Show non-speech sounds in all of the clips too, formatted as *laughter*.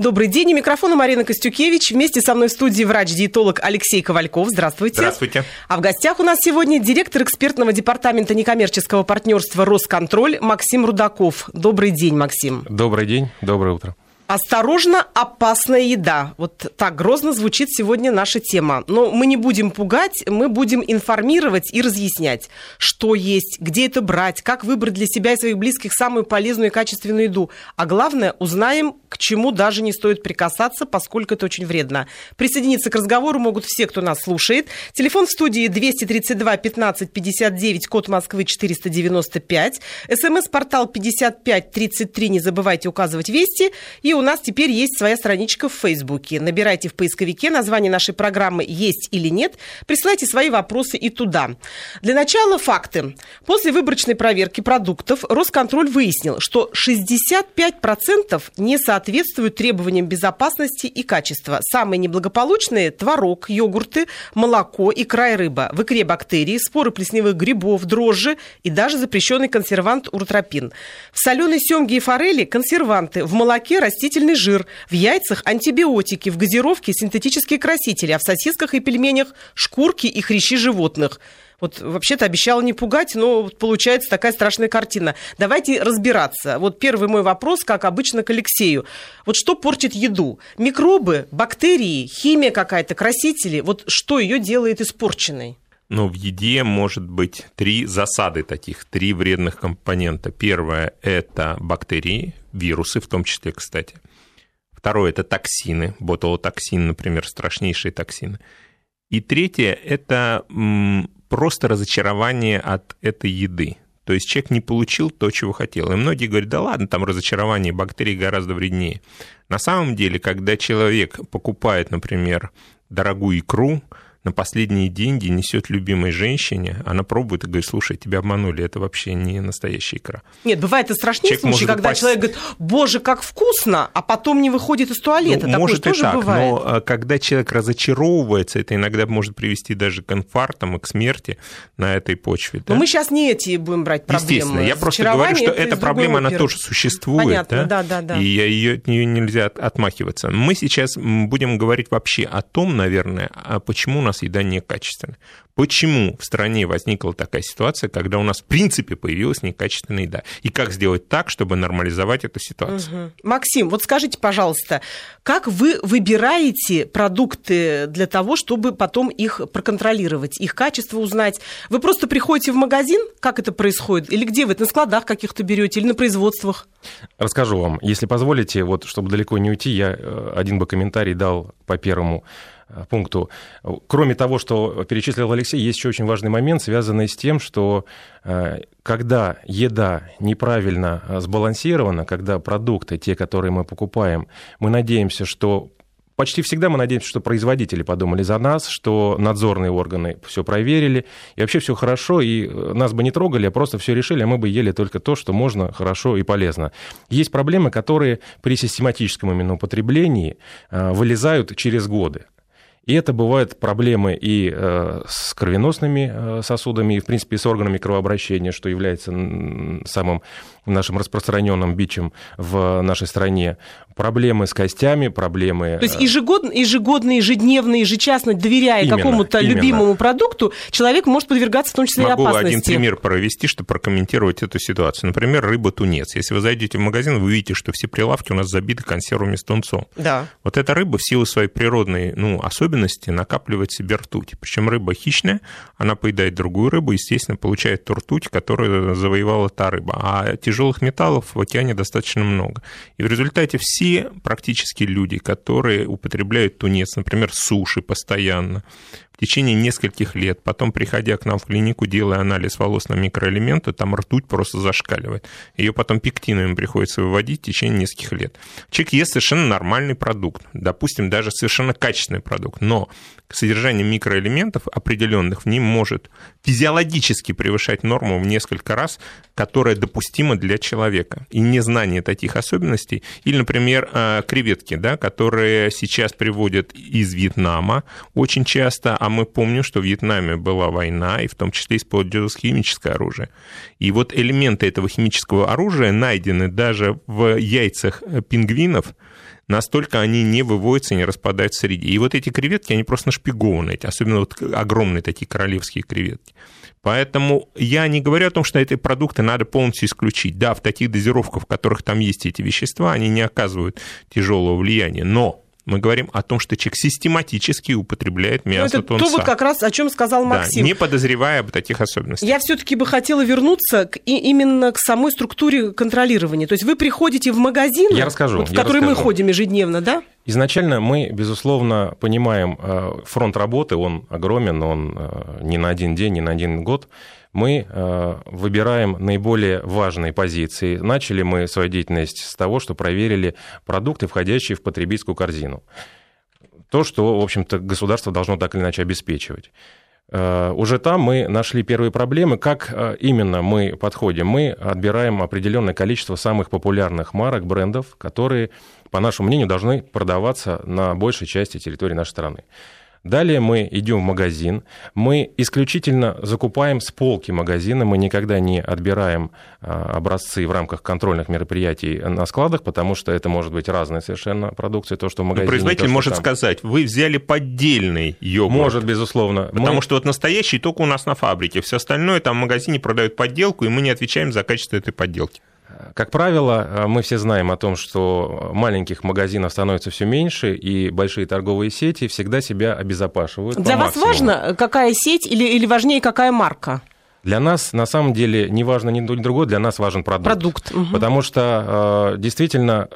Добрый день. У микрофона Марина Костюкевич. Вместе со мной в студии врач-диетолог Алексей Ковальков. Здравствуйте. Здравствуйте. А в гостях у нас сегодня директор экспертного департамента некоммерческого партнерства «Росконтроль» Максим Рудаков. Добрый день, Максим. Добрый день. Доброе утро. Осторожно, опасная еда. Вот так грозно звучит сегодня наша тема. Но мы не будем пугать, мы будем информировать и разъяснять, что есть, где это брать, как выбрать для себя и своих близких самую полезную и качественную еду. А главное, узнаем, к чему даже не стоит прикасаться, поскольку это очень вредно. Присоединиться к разговору могут все, кто нас слушает. Телефон в студии 232 15 59, код Москвы 495. СМС-портал 55 33, не забывайте указывать вести. И у нас теперь есть своя страничка в Фейсбуке. Набирайте в поисковике название нашей программы «Есть или нет». Присылайте свои вопросы и туда. Для начала факты. После выборочной проверки продуктов Росконтроль выяснил, что 65% не соответствуют требованиям безопасности и качества. Самые неблагополучные – творог, йогурты, молоко, икра и рыба. В икре бактерии, споры плесневых грибов, дрожжи и даже запрещенный консервант уртропин. В соленой семге и форели – консерванты. В молоке – растительные растительный жир, в яйцах антибиотики, в газировке синтетические красители, а в сосисках и пельменях шкурки и хрящи животных. Вот вообще-то обещала не пугать, но получается такая страшная картина. Давайте разбираться. Вот первый мой вопрос, как обычно, к Алексею. Вот что портит еду? Микробы, бактерии, химия какая-то, красители? Вот что ее делает испорченной? Ну, в еде может быть три засады таких, три вредных компонента. Первое – это бактерии, вирусы в том числе, кстати. Второе – это токсины, ботулотоксин, например, страшнейшие токсины. И третье – это просто разочарование от этой еды. То есть человек не получил то, чего хотел. И многие говорят, да ладно, там разочарование, бактерии гораздо вреднее. На самом деле, когда человек покупает, например, дорогую икру, на последние деньги несет любимой женщине, она пробует и говорит, слушай, тебя обманули, это вообще не настоящая икра. Нет, бывает и страшнее человек случаи, когда упасть... человек говорит, боже, как вкусно, а потом не выходит из туалета. Ну, Такое может тоже и так, бывает. но а, когда человек разочаровывается, это иногда может привести даже к инфарктам и к смерти на этой почве. Да? Но мы сейчас не эти будем брать проблемы. Естественно, я просто говорю, что эта проблема, она тоже существует. Понятно, да, да, да. И ее, от нее нельзя отмахиваться. Мы сейчас будем говорить вообще о том, наверное, а почему нас еда некачественная. Почему в стране возникла такая ситуация, когда у нас в принципе появилась некачественная еда? И как сделать так, чтобы нормализовать эту ситуацию? Угу. Максим, вот скажите, пожалуйста, как вы выбираете продукты для того, чтобы потом их проконтролировать, их качество узнать? Вы просто приходите в магазин, как это происходит? Или где вы? На складах каких-то берете или на производствах? Расскажу вам. Если позволите, вот чтобы далеко не уйти, я э, один бы комментарий дал по первому пункту. Кроме того, что перечислил Алексей, есть еще очень важный момент, связанный с тем, что э, когда еда неправильно э, сбалансирована, когда продукты, те, которые мы покупаем, мы надеемся, что почти всегда мы надеемся, что производители подумали за нас, что надзорные органы все проверили, и вообще все хорошо, и нас бы не трогали, а просто все решили, а мы бы ели только то, что можно, хорошо и полезно. Есть проблемы, которые при систематическом именно употреблении вылезают через годы. И это бывают проблемы и э, с кровеносными э, сосудами, и, в принципе, и с органами кровообращения, что является самым нашим распространенным бичем в нашей стране. Проблемы с костями, проблемы... То есть э, ежегодно, ежегодно ежедневно, ежечасно, доверяя именно, какому-то именно. любимому продукту, человек может подвергаться в том числе Могу и опасности. один пример провести, чтобы прокомментировать эту ситуацию. Например, рыба-тунец. Если вы зайдете в магазин, вы увидите, что все прилавки у нас забиты консервами с тунцом. Да. Вот эта рыба в силу своей природной ну, особенности накапливает себе ртуть. Причем рыба хищная, она поедает другую рыбу, естественно, получает ту ртуть, которую завоевала та рыба. А тяжелых металлов в океане достаточно много. И в результате все практически люди, которые употребляют тунец, например, суши постоянно, в течение нескольких лет, потом, приходя к нам в клинику, делая анализ волос на микроэлементы, там ртуть просто зашкаливает. Ее потом пектиновым приходится выводить в течение нескольких лет. Человек ест совершенно нормальный продукт, допустим, даже совершенно качественный продукт, но содержание микроэлементов определенных в ним может физиологически превышать норму в несколько раз, которая допустима для человека. И незнание таких особенностей, или, например, э, креветки, да, которые сейчас приводят из Вьетнама очень часто, а мы помним, что в Вьетнаме была война, и в том числе использовалось химическое оружие. И вот элементы этого химического оружия найдены даже в яйцах пингвинов, настолько они не выводятся, не распадаются в среде. И вот эти креветки, они просто нашпигованы, особенно вот огромные такие королевские креветки. Поэтому я не говорю о том, что эти продукты надо полностью исключить. Да, в таких дозировках, в которых там есть эти вещества, они не оказывают тяжелого влияния. Но мы говорим о том, что человек систематически употребляет ну, мясо это тунца. то вот как раз о чем сказал Максим. Да, не подозревая об таких особенностях. Я все-таки бы хотела вернуться к, и, именно к самой структуре контролирования. То есть вы приходите в магазин, я расскажу, вот, в я который расскажу. мы ходим ежедневно, да? Изначально мы, безусловно, понимаем э, фронт работы, он огромен, он э, не на один день, не на один год мы э, выбираем наиболее важные позиции. Начали мы свою деятельность с того, что проверили продукты, входящие в потребительскую корзину. То, что, в общем-то, государство должно так или иначе обеспечивать. Э, уже там мы нашли первые проблемы. Как э, именно мы подходим? Мы отбираем определенное количество самых популярных марок, брендов, которые, по нашему мнению, должны продаваться на большей части территории нашей страны. Далее мы идем в магазин, мы исключительно закупаем с полки магазина, мы никогда не отбираем а, образцы в рамках контрольных мероприятий на складах, потому что это может быть разная совершенно продукция, то, что в магазине... Но производитель то, может там... сказать, вы взяли поддельный йогурт. Может, безусловно. Потому мы... что вот настоящий только у нас на фабрике, все остальное там в магазине продают подделку, и мы не отвечаем за качество этой подделки. Как правило, э, мы все знаем о том, что маленьких магазинов становится все меньше, и большие торговые сети всегда себя обезопашивают. Для вас максимуму. важно, какая сеть или, или важнее, какая марка? Для нас, на самом деле, не важно ни то, ни другое, для нас важен продукт. Продукт. Угу. Потому что, э, действительно,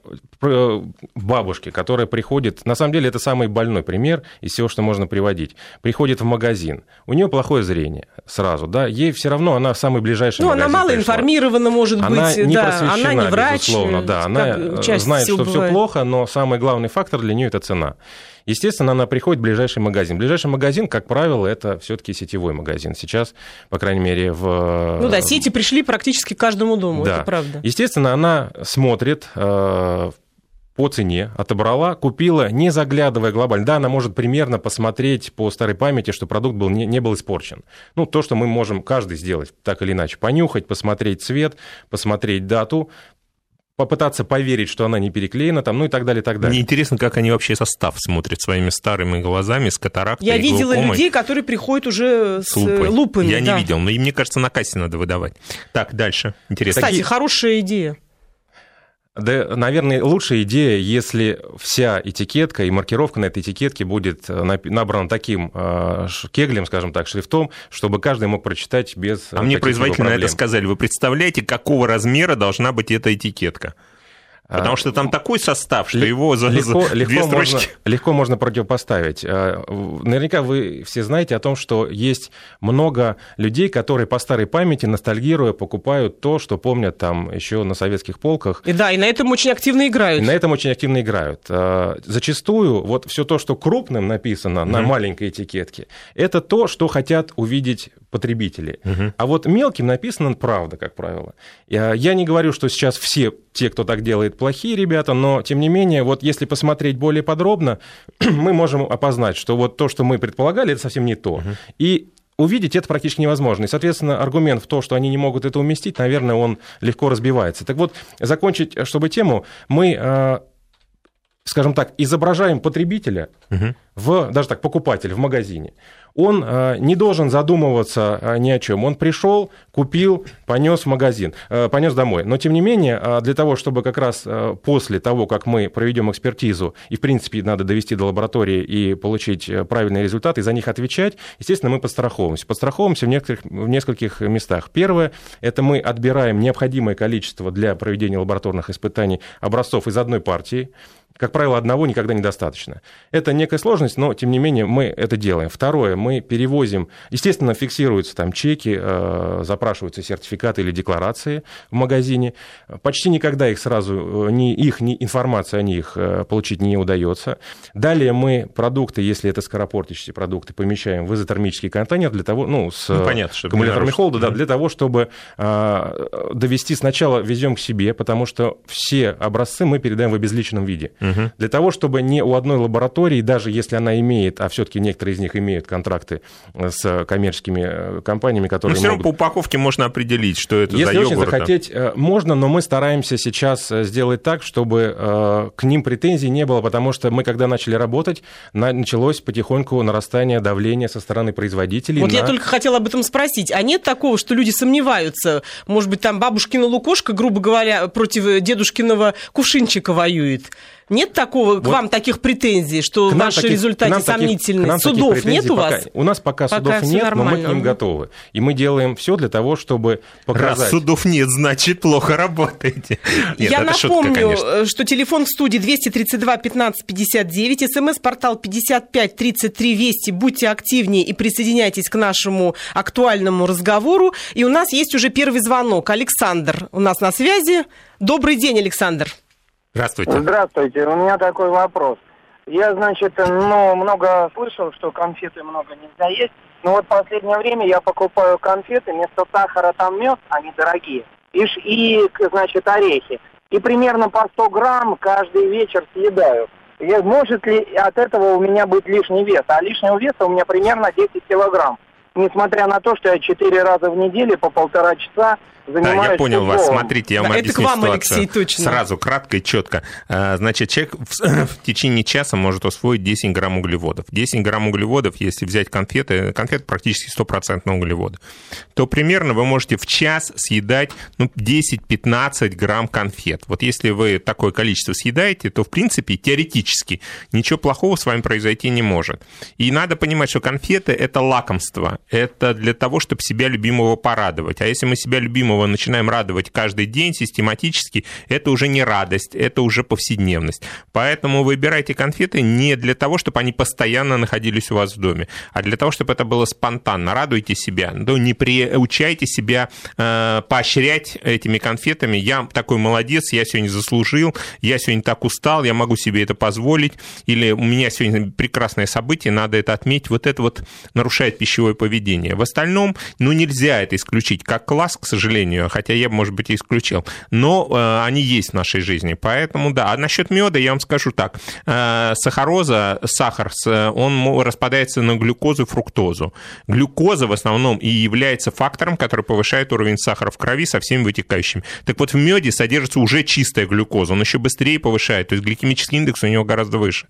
бабушки, которая приходит, на самом деле, это самый больной пример из всего, что можно приводить. Приходит в магазин, у нее плохое зрение сразу, да, ей все равно, она в самый ближайший ну, магазин она мало пришла. информирована, может она быть, не да, она не врач. Безусловно, да, она знает, что все плохо, но самый главный фактор для нее это цена. Естественно, она приходит в ближайший магазин. Ближайший магазин, как правило, это все-таки сетевой магазин. Сейчас, по крайней мере, в... Ну да, сети пришли практически к каждому дому, да. это правда. Естественно, она смотрит э, по цене, отобрала, купила, не заглядывая глобально. Да, она может примерно посмотреть по старой памяти, что продукт был, не, не был испорчен. Ну, то, что мы можем каждый сделать, так или иначе. Понюхать, посмотреть цвет, посмотреть дату, попытаться поверить, что она не переклеена, там, ну и так далее, и так далее. Мне интересно, как они вообще состав смотрят своими старыми глазами с катарактой Я видела глаукомой. людей, которые приходят уже с, с лупой. лупами. Я да. не видел, но и мне кажется, на кассе надо выдавать. Так, дальше. Интересно. Кстати, хорошая идея. Да, наверное, лучшая идея, если вся этикетка и маркировка на этой этикетке будет э, набрана таким э, кеглем, скажем так, шрифтом, чтобы каждый мог прочитать без А мне производительно это сказали. Вы представляете, какого размера должна быть эта этикетка? Потому что там такой состав, что его за, легко, за легко две строчки... Можно, *laughs* легко можно противопоставить. А, наверняка вы все знаете о том, что есть много людей, которые по старой памяти, ностальгируя, покупают то, что помнят там еще на советских полках. И да, и на этом очень активно играют. И на этом очень активно играют. А, зачастую вот все то, что крупным написано mm-hmm. на маленькой этикетке, это то, что хотят увидеть потребители. Угу. А вот мелким написано правда, как правило. Я не говорю, что сейчас все те, кто так делает, плохие ребята, но тем не менее, вот если посмотреть более подробно, *clears throat* мы можем опознать, что вот то, что мы предполагали, это совсем не то. Угу. И увидеть это практически невозможно. И, соответственно, аргумент в то, что они не могут это уместить, наверное, он легко разбивается. Так вот, закончить, чтобы тему, мы э, скажем так, изображаем потребителя, угу. в, даже так, покупателя в магазине он э, не должен задумываться э, ни о чем. Он пришел, купил, понес в магазин, э, понес домой. Но, тем не менее, для того, чтобы как раз после того, как мы проведем экспертизу, и, в принципе, надо довести до лаборатории и получить правильные результаты, и за них отвечать, естественно, мы подстраховываемся. Подстраховываемся в, некоторых, в нескольких местах. Первое – это мы отбираем необходимое количество для проведения лабораторных испытаний образцов из одной партии, как правило, одного никогда недостаточно. Это некая сложность, но, тем не менее, мы это делаем. Второе, мы перевозим, естественно, фиксируются там чеки, э, запрашиваются сертификаты или декларации в магазине. Почти никогда их сразу, э, ни их, ни информация о них э, получить не удается. Далее мы продукты, если это скоропортящиеся продукты, помещаем в изотермический контейнер для того, ну, с ну, понятно, аккумуляторами холода, да, для того, чтобы довести сначала везем к себе, потому что все образцы мы передаем в обезличенном виде. Угу. Для того, чтобы не у одной лаборатории, даже если она имеет, а все-таки некоторые из них имеют контракты с коммерческими компаниями, которые. Но все равно по упаковке можно определить, что это если за йогурт. Если очень захотеть, можно, но мы стараемся сейчас сделать так, чтобы к ним претензий не было, потому что мы, когда начали работать, началось потихоньку нарастание давления со стороны производителей. Вот на... я только хотела об этом спросить. А нет такого, что люди сомневаются? Может быть, там бабушкина лукошка, грубо говоря, против дедушкиного кувшинчика воюет? Нет такого, вот к вам таких претензий, что ваши таких, результаты сомнительны? Таких, судов нет у вас? у нас пока, пока судов нет, нормально. но мы к ним готовы. И мы делаем все для того, чтобы показать... Раз судов нет, значит, плохо работаете. *laughs* Нет, Я напомню, шутка, что телефон в студии 232 15 59, смс-портал 55 33 Вести. Будьте активнее и присоединяйтесь к нашему актуальному разговору. И у нас есть уже первый звонок. Александр у нас на связи. Добрый день, Александр. Здравствуйте. Здравствуйте. У меня такой вопрос. Я, значит, ну, много слышал, что конфеты много нельзя есть. Но вот в последнее время я покупаю конфеты, вместо сахара там мед, они дорогие, и, и значит, орехи. И примерно по 100 грамм каждый вечер съедаю. Я, может ли от этого у меня быть лишний вес? А лишнего веса у меня примерно 10 килограмм несмотря на то, что я четыре раза в неделю по полтора часа занимаюсь Да, я понял футболом. вас. Смотрите, я вам да, объясню это к вам, ситуацию. Алексей, точно. Сразу, кратко и четко. А, значит, человек в, *clears throat* в течение часа может усвоить 10 грамм углеводов. 10 грамм углеводов, если взять конфеты, конфеты практически стопроцентные углеводы, то примерно вы можете в час съедать ну, 10-15 грамм конфет. Вот если вы такое количество съедаете, то, в принципе, теоретически ничего плохого с вами произойти не может. И надо понимать, что конфеты – это лакомство это для того, чтобы себя любимого порадовать. А если мы себя любимого начинаем радовать каждый день систематически, это уже не радость, это уже повседневность. Поэтому выбирайте конфеты не для того, чтобы они постоянно находились у вас в доме, а для того, чтобы это было спонтанно. Радуйте себя, ну, не приучайте себя э, поощрять этими конфетами. Я такой молодец, я сегодня заслужил, я сегодня так устал, я могу себе это позволить, или у меня сегодня прекрасное событие, надо это отметить. Вот это вот нарушает пищевое поведение. В остальном, ну, нельзя это исключить как класс, к сожалению, хотя я, может быть, и исключил. Но э, они есть в нашей жизни. Поэтому, да. А насчет меда я вам скажу так. Э, сахароза, сахар, он распадается на глюкозу и фруктозу. Глюкоза в основном и является фактором, который повышает уровень сахара в крови со всеми вытекающими. Так вот, в меде содержится уже чистая глюкоза, он еще быстрее повышает, то есть гликемический индекс у него гораздо выше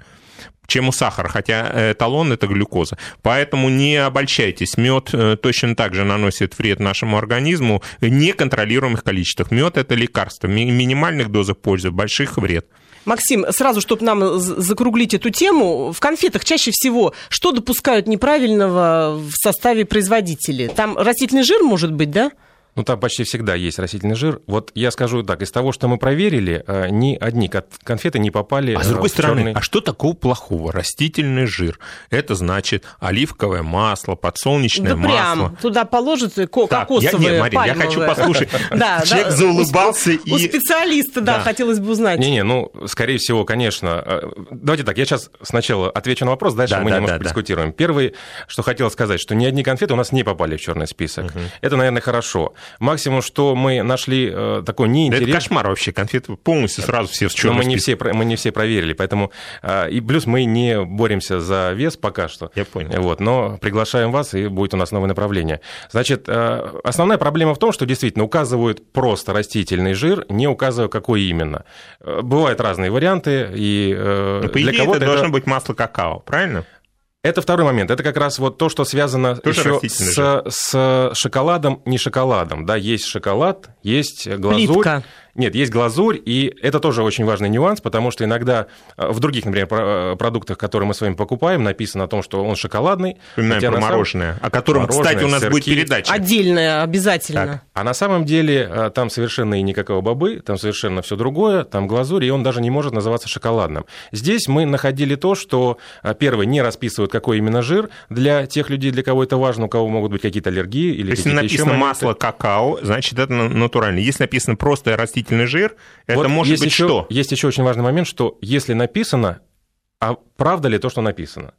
чем у сахара, хотя эталон это глюкоза. Поэтому не обольщайтесь. Мед э, точно так же наносит вред нашему организму в неконтролируемых количествах. Мед это лекарство. Минимальных дозах пользы, больших вред. Максим, сразу, чтобы нам закруглить эту тему, в конфетах чаще всего что допускают неправильного в составе производителей? Там растительный жир может быть, да? Ну, там почти всегда есть растительный жир. Вот я скажу так, из того, что мы проверили, э, ни одни конфеты не попали А с другой стороны, черный... а что такого плохого? Растительный жир. Это значит оливковое масло, подсолнечное да масло. прям туда положат кокосовое, так, я, нет, Мария, я хочу послушать. *laughs* Человек заулыбался и... У специалиста, да, хотелось бы узнать. Не-не, ну, скорее всего, конечно. Э, давайте так, я сейчас сначала отвечу на вопрос, дальше мы немножко дискутируем. Первый, что хотел сказать, что ни одни конфеты у нас не попали в черный список. Это, наверное, хорошо. Максимум, что мы нашли э, такой неинтересный... это кошмар вообще, конфеты полностью сразу все в черном мы не все, мы не все проверили, поэтому... Э, и плюс мы не боремся за вес пока что. Я понял. Вот, но приглашаем вас, и будет у нас новое направление. Значит, э, основная проблема в том, что действительно указывают просто растительный жир, не указывая, какой именно. Бывают разные варианты, и но, по для идее, кого-то это должно быть масло какао, правильно? Это второй момент. Это как раз вот то, что связано Тоже еще с, с шоколадом, не шоколадом. Да, есть шоколад, есть глазурь. Плитка. Нет, есть глазурь, и это тоже очень важный нюанс, потому что иногда э, в других, например, э, продуктах, которые мы с вами покупаем, написано о том, что он шоколадный. Вспоминаем про мороженое, о котором, кстати, у нас сырки. будет передача. Отдельная, обязательно. Так. А на самом деле э, там совершенно и никакого бобы, там совершенно все другое, там глазурь, и он даже не может называться шоколадным. Здесь мы находили то, что, первое, не расписывают, какой именно жир для тех людей, для кого это важно, у кого могут быть какие-то аллергии или Если написано масло какао, значит, это натурально. Если написано просто растительное растительный жир, это вот может быть еще, что? Есть еще очень важный момент, что если написано, а правда ли то, что написано?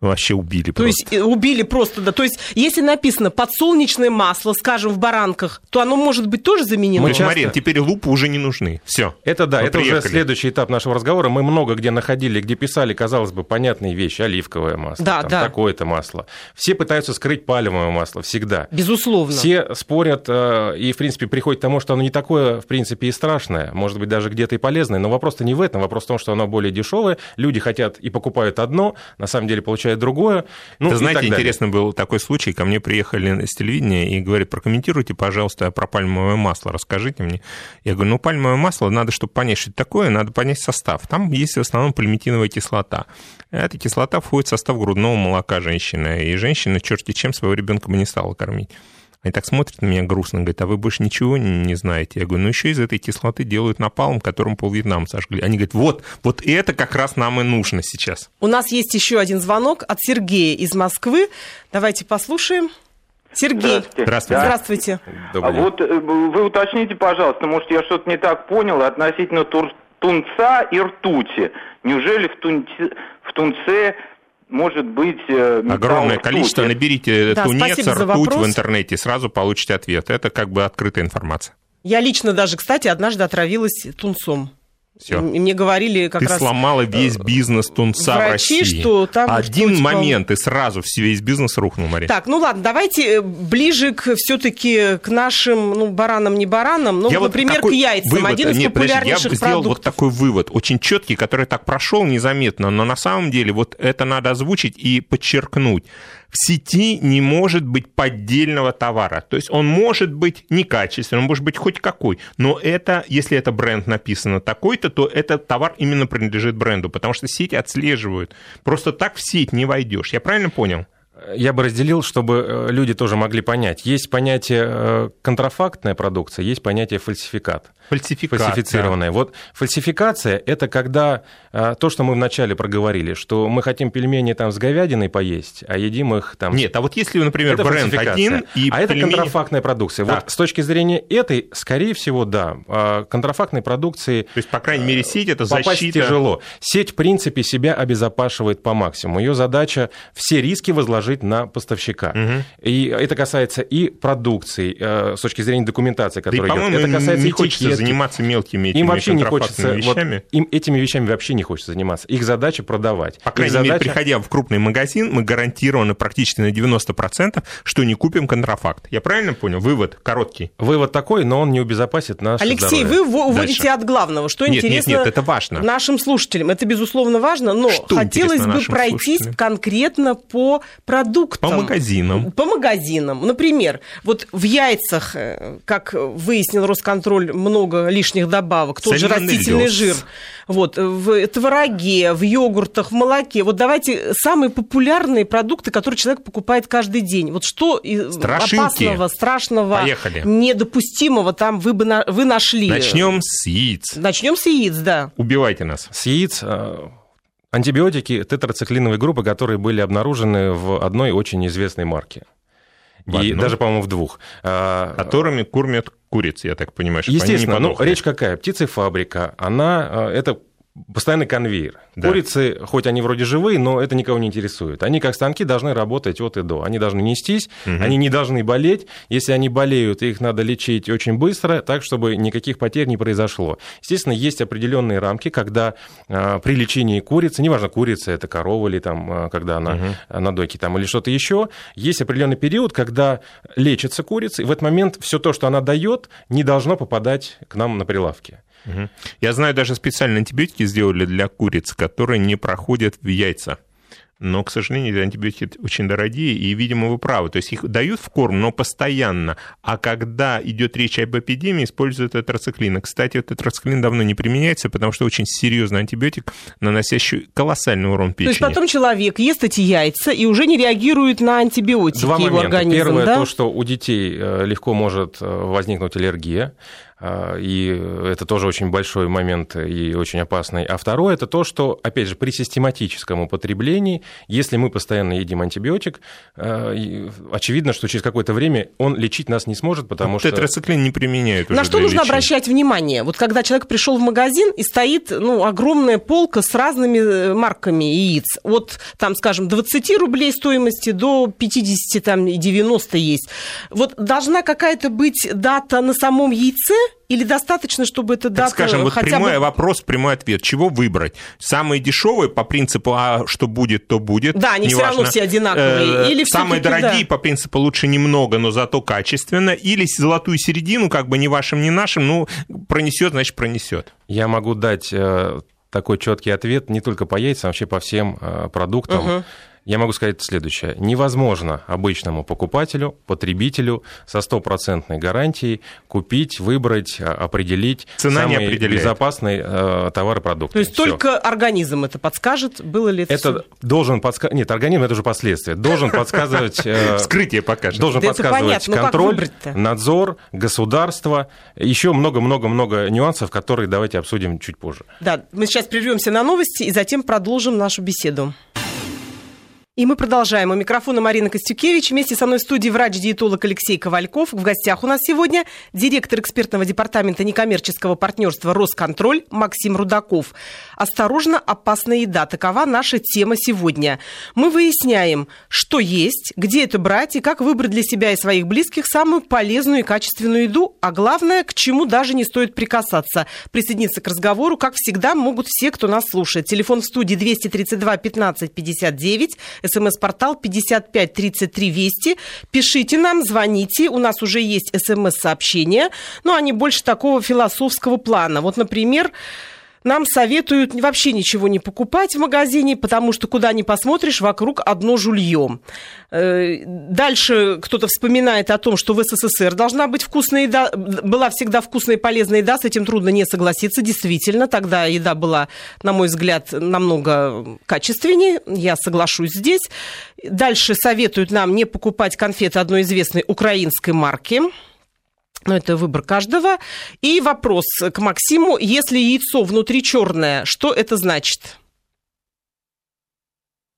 Вообще убили То просто. есть э, убили просто, да. То есть если написано подсолнечное масло, скажем, в баранках, то оно может быть тоже заменено? Мы часто- Марин, теперь лупы уже не нужны. Все. Это да, Мы это уже приехали. следующий этап нашего разговора. Мы много где находили, где писали, казалось бы, понятные вещи. Оливковое масло, Да, там, да. такое-то масло. Все пытаются скрыть пальмовое масло всегда. Безусловно. Все спорят э, и, в принципе, приходят к тому, что оно не такое, в принципе, и страшное, может быть, даже где-то и полезное, но вопрос-то не в этом, вопрос в том, что оно более дешевое, люди хотят и покупают одно, на самом деле получают другое. Ну, и знаете, интересно был такой случай. Ко мне приехали с телевидения и говорят, прокомментируйте, пожалуйста, про пальмовое масло, расскажите мне. Я говорю, ну, пальмовое масло, надо, чтобы понять, что это такое, надо понять состав. Там есть в основном полиметиновая кислота. Эта кислота входит в состав грудного молока женщины. И женщина, черти чем, своего ребенка бы не стала кормить. Они так смотрят на меня грустно, говорят, а вы больше ничего не, знаете? Я говорю, ну еще из этой кислоты делают напалм, которым полвьетнам сожгли. Они говорят, вот, вот это как раз нам и нужно сейчас. У нас есть еще один звонок от Сергея из Москвы. Давайте послушаем. Сергей. Здравствуйте. Здравствуйте. Здравствуйте. А вот э, вы уточните, пожалуйста, может, я что-то не так понял относительно тур- тунца и ртути. Неужели в, тунце, в тунце может быть э, металл Огромное количество. Наберите Да, тунец, ртуть в интернете, сразу получите ответ. Это как бы открытая информация. Я лично даже, кстати, однажды отравилась тунцом. Все. И мне говорили как Ты раз... сломала весь бизнес тунца врачи, в России. что там Один что-то момент, и сразу весь бизнес рухнул, Мария. Так, ну ладно, давайте э, ближе к все-таки к нашим, ну, баранам, не баранам, ну, Я вот например, какой к яйцам. вывод- Один из нет, подожди, популярнейших я сделал продуктов. вот такой вывод, очень четкий, который так прошел незаметно, но на самом деле вот это надо озвучить и подчеркнуть. В сети не может быть поддельного товара. То есть он может быть некачественным, он может быть хоть какой, но это, если это бренд написано такой-то, то этот товар именно принадлежит бренду, потому что сети отслеживают. Просто так в сеть не войдешь. Я правильно понял? Я бы разделил, чтобы э, люди тоже могли понять. Есть понятие э, контрафактная продукция, есть понятие фальсификат. Фальсификация. Фальсифицированная. Вот фальсификация – это когда э, то, что мы вначале проговорили, что мы хотим пельмени там с говядиной поесть, а едим их там... Нет, а вот если, например, это бренд один и а это пельмени- контрафактная продукция. Так. Вот с точки зрения этой, скорее всего, да, э, контрафактной продукции То есть, по крайней мере, сеть это попасть защита. тяжело. Сеть, в принципе, себя обезопашивает по максимуму. Ее задача все риски возложить на поставщика. Мгм. И это касается и продукции, э, с точки зрения документации, Да и, которая идет. по-моему, Это касается не хочется этикетки. заниматься мелкими этими Им вообще не хочется, вот, вещами. им этими вещами вообще не хочется заниматься. Их задача продавать. По Их крайней мере, задача- приходя в крупный магазин, мы гарантированы практически на 90%, что не купим контрафакт. Я правильно понял? Вывод короткий. Вывод такой, но он не убезопасит наше Алексей, здоровье. вы во- уводите Дальше. от главного. Что Нет, нет, интересно нет, это важно. нашим слушателям? Это, безусловно, важно, но Что хотелось бы пройтись слушателям? конкретно по продуктам. По магазинам. По магазинам. Например, вот в яйцах, э, как выяснил Росконтроль, много лишних добавок. Тот же растительный жир. Вот, в твороге, в йогуртах, в молоке. Вот давайте самые популярные продукты, которые человек покупает каждый день. Вот что Страшилки. опасного, страшного, Поехали. недопустимого там вы, бы на- вы нашли? Начнем с яиц. Начнем с яиц, да. Убивайте нас. С яиц э, антибиотики тетрациклиновой группы, которые были обнаружены в одной очень известной марке. В И даже, по-моему, в двух. А, Которыми кормят куриц, я так понимаю, чтобы они не Естественно, ну, речь какая? Птицефабрика, она, э, это постоянный конвейер. Да. Курицы, хоть они вроде живые, но это никого не интересует. Они как станки должны работать от и до. Они должны нестись, Мгм. они не должны болеть. Если они болеют, их надо лечить очень быстро, так, чтобы никаких потерь не произошло. Естественно, есть определенные рамки, когда э, при лечении курицы, неважно, курица это корова или там, э, когда она э, на дойке там, или что-то еще, есть определенный период, когда лечится курица, и в этот момент все то, что она дает, не должно попадать к нам на прилавки. Я знаю, даже специальные антибиотики сделали для куриц, которые не проходят в яйца. Но, к сожалению, эти антибиотики очень дорогие, и, видимо, вы правы. То есть их дают в корм, но постоянно. А когда идет речь об эпидемии, используют тетрациклин. Кстати, тетрациклин давно не применяется, потому что очень серьезный антибиотик, наносящий колоссальный урон печени. То есть потом человек ест эти яйца и уже не реагирует на антибиотики Два его момента. организм, Первое, да? то, что у детей э, легко может э, возникнуть аллергия. А, и это тоже очень большой момент и очень опасный. А второе, это то, что, опять же, при систематическом употреблении, если мы постоянно едим антибиотик, а, очевидно, что через какое-то время он лечить нас не сможет, потому вот что... Тетрациклин не применяют На что нужно лечения. обращать внимание? Вот когда человек пришел в магазин и стоит ну, огромная полка с разными э, марками яиц. От, там, скажем, 20 рублей стоимости до 50, там, и 90 есть. Вот должна какая-то быть дата на самом яйце или достаточно, чтобы эта дата так скажем, вот хотя прямой бы... вопрос, прямой ответ. Чего выбрать? Самые дешевые по принципу, а что будет, то будет. Да, они все равно все одинаковые. Или Самые дорогие да. по принципу лучше немного, но зато качественно. Или золотую середину, как бы ни вашим, ни нашим, ну, пронесет, значит, пронесет. Я могу дать э, такой четкий ответ не только по яйцам, а вообще по всем э, продуктам. Угу я могу сказать следующее. Невозможно обычному покупателю, потребителю со стопроцентной гарантией купить, выбрать, а, определить Цена самый не безопасный э, товар и продукт. То есть Всё. только организм это подскажет, было ли это Это всё? должен подсказывать... Нет, организм это уже последствия. Должен подсказывать... Э, *laughs* Вскрытие покажет. Должен подсказывать контроль, надзор, государство. Еще много-много-много нюансов, которые давайте обсудим чуть позже. Да, мы сейчас прервемся на новости и затем продолжим нашу беседу. И мы продолжаем. У микрофона Марина Костюкевич. Вместе со мной в студии врач-диетолог Алексей Ковальков. В гостях у нас сегодня директор экспертного департамента некоммерческого партнерства «Росконтроль» Максим Рудаков. Осторожно, опасная еда. Такова наша тема сегодня. Мы выясняем, что есть, где это брать и как выбрать для себя и своих близких самую полезную и качественную еду, а главное, к чему даже не стоит прикасаться. Присоединиться к разговору, как всегда, могут все, кто нас слушает. Телефон в студии 232 15 59 смс-портал 5533 Вести. Пишите нам, звоните. У нас уже есть смс-сообщения, но они больше такого философского плана. Вот, например, нам советуют вообще ничего не покупать в магазине, потому что куда ни посмотришь, вокруг одно жулье. Э, дальше кто-то вспоминает о том, что в СССР должна быть вкусная еда, была всегда вкусная и полезная еда, с этим трудно не согласиться. Действительно, тогда еда была, на мой взгляд, намного качественнее, я соглашусь здесь. Дальше советуют нам не покупать конфеты одной известной украинской марки. Но это выбор каждого. И вопрос к Максиму. Если яйцо внутри черное, что это значит?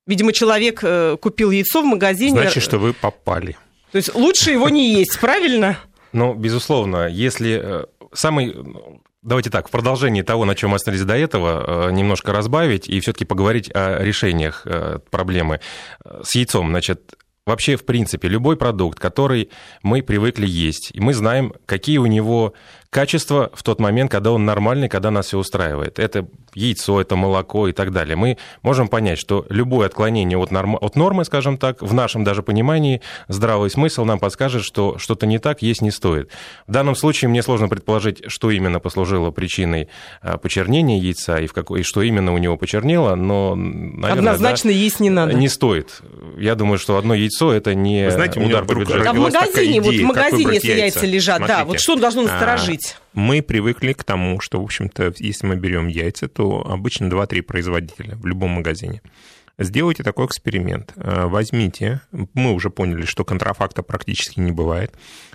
Видимо, человек э, купил яйцо в магазине. Значит, что вы попали. То есть лучше его не есть, правильно? Ну, безусловно, если э, самый Давайте так, в продолжении того, на чем мы остановились до этого, э, немножко разбавить и все-таки поговорить о решениях проблемы с яйцом. Значит, вообще, в принципе, любой продукт, который мы привыкли есть, и мы знаем, какие у него качество в тот момент, когда он нормальный, когда нас все устраивает. Это яйцо, это молоко и так далее. Мы можем понять, что любое отклонение от, норм... от нормы, скажем так, в нашем даже понимании, здравый смысл нам подскажет, что что-то не так, есть не стоит. В данном случае мне сложно предположить, что именно послужило причиной а, почернения яйца и, в какой... и что именно у него почернело, но, наверное, Однозначно да, есть не надо. Не стоит. Я думаю, что одно яйцо – это не знаете, удар по бюджету. А в магазине, вот в магазине, если яйца, яйца лежат, Смотрите, да, вот что должно насторожить? Быть? Мы привыкли к тому, что, в общем-то, если мы берем яйца, то обычно 2-3 производителя в любом магазине. Сделайте такой эксперимент. Э, возьмите, мы уже поняли, что контрафакта практически не бывает.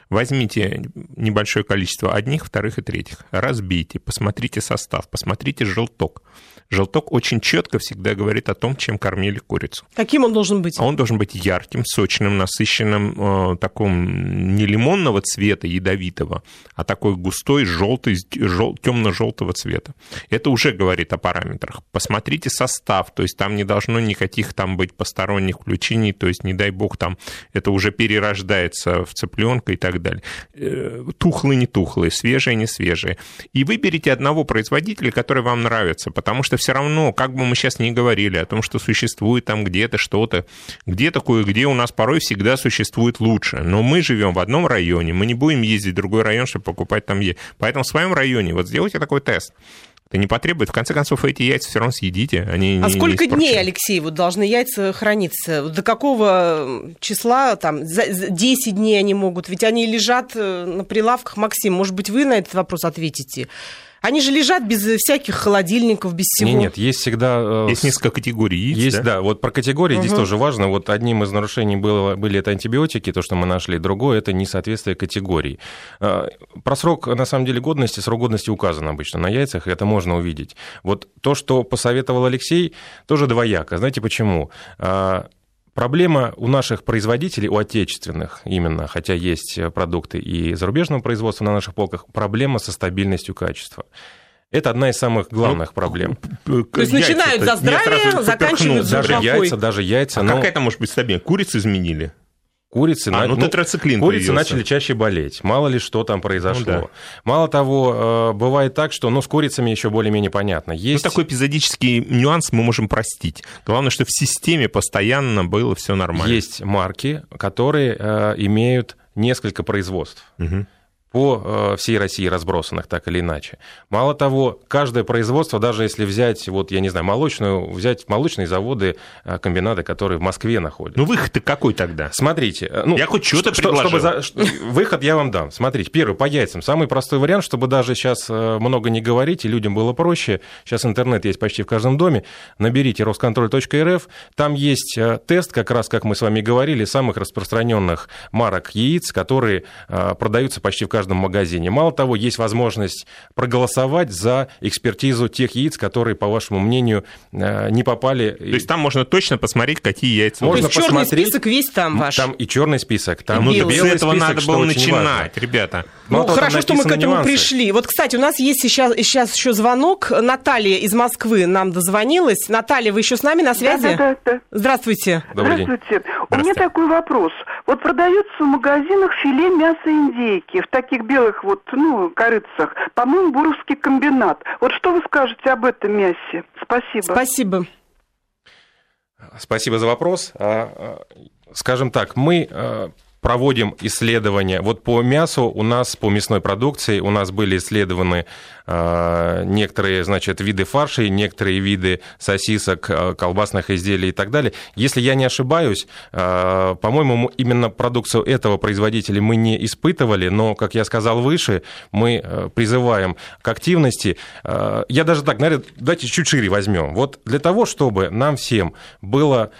Возьмите небольшое количество одних, вторых и третьих, разбейте, посмотрите состав, посмотрите желток. Желток очень четко всегда говорит о том, чем кормили курицу. Каким он должен быть? А он должен быть ярким, сочным, насыщенным, э, таком не лимонного цвета, ядовитого, а такой густой, желтый, жел, темно-желтого цвета. Это уже говорит о параметрах. Посмотрите состав, то есть там не должно никаких там быть посторонних включений, то есть, не дай бог, там это уже перерождается в цыпленка и так далее. Э, тухлые, не тухлые, свежие, не свежие. И выберите одного производителя, который вам нравится, потому что все равно, как бы мы сейчас ни говорили о том, что существует там где-то что-то, где такое, где у нас порой всегда существует лучше. Но мы живем в одном районе, мы не будем ездить в другой район, чтобы покупать там есть. Поэтому в своем районе вот сделайте такой тест. Это не потребует. В конце концов, эти яйца все равно съедите. Они а не, сколько не дней, Алексей, вот должны яйца храниться? До какого числа? Там, за 10 дней они могут? Ведь они лежат э, на прилавках. Максим, может быть, вы на этот вопрос ответите? Они же лежат без всяких холодильников, без всего. Нет, нет, есть всегда... Э, есть несколько категорий яиц, Есть, да? да. Вот про категории угу. здесь тоже важно. Вот одним из нарушений было, были это антибиотики, то, что мы нашли. Другое – это несоответствие категорий. А, про срок, на самом деле, годности, срок годности указан обычно на яйцах, и это можно увидеть. Вот то, что посоветовал Алексей, тоже двояко. Знаете почему? Проблема у наших производителей, у отечественных именно, хотя есть продукты и зарубежного производства на наших полках, проблема со стабильностью качества. Это одна из самых главных ну, проблем. То есть яйца, начинают за здравие, заканчивают за Даже яйца, даже яйца. А но... какая это может быть стабильность? Курицу изменили? Курицы, а, ну, ну, тетрациклин курицы начали чаще болеть. Мало ли что там произошло. Ну, да. Мало того, э, бывает так, что ну, с курицами еще более-менее понятно. Ну, Есть... Ну, такой эпизодический нюанс мы можем простить. Главное, что в системе постоянно было все нормально. Есть марки, которые э, имеют несколько производств. Угу по э, всей России разбросанных, так или иначе. Мало того, каждое производство, даже если взять, вот, я не знаю, молочную, взять молочные заводы, э, комбинаты, которые в Москве находятся. Ну, выход-то какой тогда? Смотрите. Э, ну, я хоть что-то что, предложил. Чтобы за, выход я вам дам. Смотрите, первый, по яйцам. Самый простой вариант, чтобы даже сейчас много не говорить, и людям было проще. Сейчас интернет есть почти в каждом доме. Наберите росконтроль.рф. Там есть тест, как раз, как мы с вами говорили, самых распространенных марок яиц, которые продаются почти в каждом каждом магазине. Мало того, есть возможность проголосовать за экспертизу тех яиц, которые, по вашему мнению, э, не попали. То есть там можно точно посмотреть, какие яйца можно То есть черный список весь там ваш. Там и черный список, там ну, и белый с этого список, надо было начинать, важно. ребята. Ну, Мало хорошо, что мы к этому нюансы. пришли. Вот, кстати, у нас есть сейчас, сейчас еще звонок. Наталья из Москвы нам дозвонилась. Наталья, вы еще с нами на связи? Да, да, да. Здравствуйте. Добрый Здравствуйте. День. У меня такой вопрос. Вот продается в магазинах филе мяса индейки в таких белых вот, ну, корыцах. По-моему, Буровский комбинат. Вот что вы скажете об этом мясе? Спасибо. Спасибо. Спасибо за вопрос. А, а, скажем так, мы а, проводим исследования. Вот по мясу у нас, по мясной продукции, у нас были исследованы э, некоторые, значит, виды фаршей, некоторые виды сосисок, э, колбасных изделий и так далее. Если я не ошибаюсь, э, по-моему, именно продукцию этого производителя мы не испытывали, но, как я сказал выше, мы призываем к активности. Я даже так, наверное, давайте чуть шире возьмем. Вот для того, чтобы нам всем было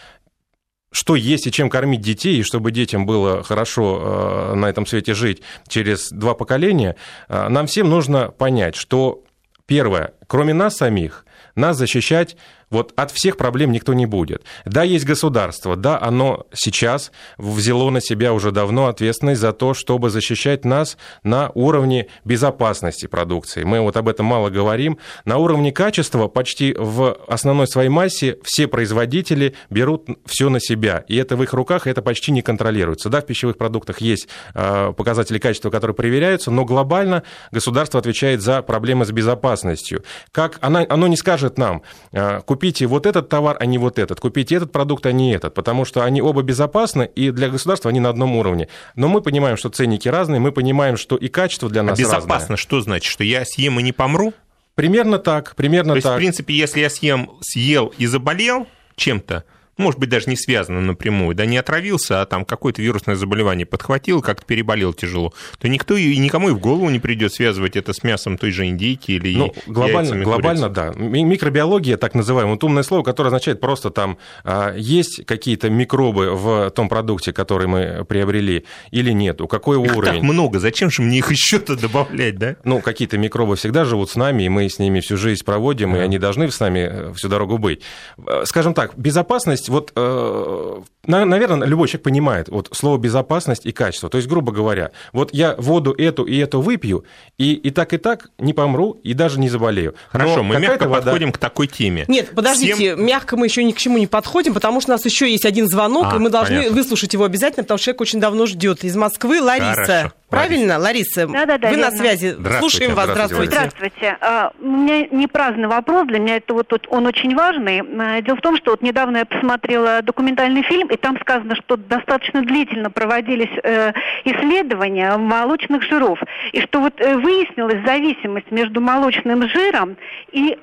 что есть и чем кормить детей, и чтобы детям было хорошо э, на этом свете жить через два поколения, э, нам всем нужно понять, что первое, кроме нас самих, нас защищать вот от всех проблем никто не будет. Да, есть государство, да, оно сейчас взяло на себя уже давно ответственность за то, чтобы защищать нас на уровне безопасности продукции. Мы вот об этом мало говорим. На уровне качества почти в основной своей массе все производители берут все на себя, и это в их руках, и это почти не контролируется. Да, в пищевых продуктах есть а, показатели качества, которые проверяются, но глобально государство отвечает за проблемы с безопасностью. Как оно, оно не скажет нам, а, купите вот этот товар, а не вот этот, купите этот продукт, а не этот, потому что они оба безопасны, и для государства они на одном уровне. Но мы понимаем, что ценники разные, мы понимаем, что и качество для а нас а безопасно разное. что значит? Что я съем и не помру? Примерно так, примерно То так. есть, в принципе, если я съем, съел и заболел чем-то, может быть, даже не связано напрямую, да не отравился, а там какое-то вирусное заболевание подхватил, как-то переболел тяжело, то никто и никому и в голову не придет связывать это с мясом той же индейки или ну, глобально, глобально, да. Микробиология, так называемое, вот умное слово, которое означает просто там, а, есть какие-то микробы в том продукте, который мы приобрели, или нету, какой их уровень. так много, зачем же мне их еще-то добавлять, да? Ну, какие-то микробы всегда живут с нами, и мы с ними всю жизнь проводим, и они должны с нами э, всю дорогу быть. Э, скажем так, безопасность есть вот, э, наверное, любой человек понимает вот слово безопасность и качество. То есть, грубо говоря, вот я воду эту и эту выпью, и, и так и так не помру, и даже не заболею. Хорошо, Но мы мягко вода... подходим к такой теме. Нет, подождите, Всем... мягко мы еще ни к чему не подходим, потому что у нас еще есть один звонок, а, и мы должны понятно. выслушать его обязательно, потому что человек очень давно ждет. Из Москвы Лариса. Хорошо. Правильно, Лариса? Да, да, да. Вы верно. на связи. Слушаем вас. Здравствуйте. Здравствуйте. А, у меня не праздный вопрос, для меня это вот он очень важный. А, дело в том, что вот недавно я посмотрела документальный фильм, и там сказано, что достаточно длительно проводились э, исследования молочных жиров, и что вот э, выяснилась зависимость между молочным жиром и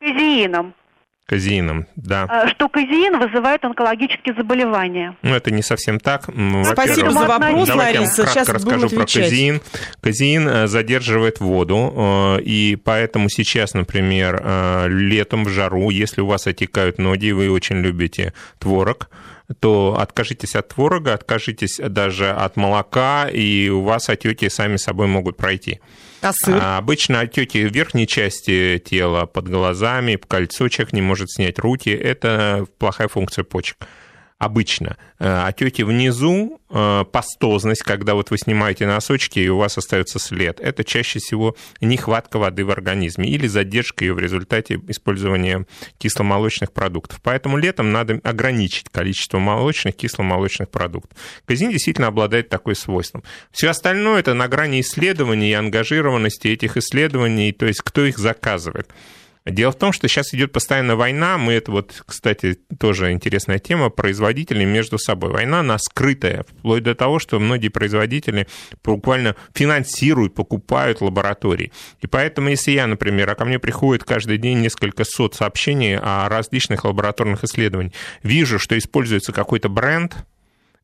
казеином. Казеином, да. А, что казеин вызывает онкологические заболевания. Ну, это не совсем так. Спасибо за вопрос, Давайте Лариса. я Сейчас расскажу про казеин. Казеин э, задерживает воду, э, и поэтому сейчас, например, э, летом в жару, если у вас отекают ноги, вы очень любите творог, то откажитесь от творога, откажитесь даже от молока, и у вас отеки сами собой могут пройти. А сыр? А обычно отеки в верхней части тела, под глазами, кольцо человек не может снять руки. Это плохая функция почек обычно. Э, Отеки внизу, э, пастозность, когда вот вы снимаете носочки, и у вас остается след, это чаще всего нехватка воды в организме или задержка ее в результате использования кисломолочных продуктов. Поэтому летом надо ограничить количество молочных, кисломолочных продуктов. Казин действительно обладает такой свойством. Все остальное это на грани исследований и ангажированности этих исследований, то есть кто их заказывает. Дело в том, что сейчас идет постоянно война. Мы это вот, кстати, тоже интересная тема. Производители между собой. Война, она скрытая. Вплоть до того, что многие производители буквально финансируют, покупают лаборатории. И поэтому, если я, например, а ко мне приходит каждый день несколько сот сообщений о различных лабораторных исследованиях, вижу, что используется какой-то бренд,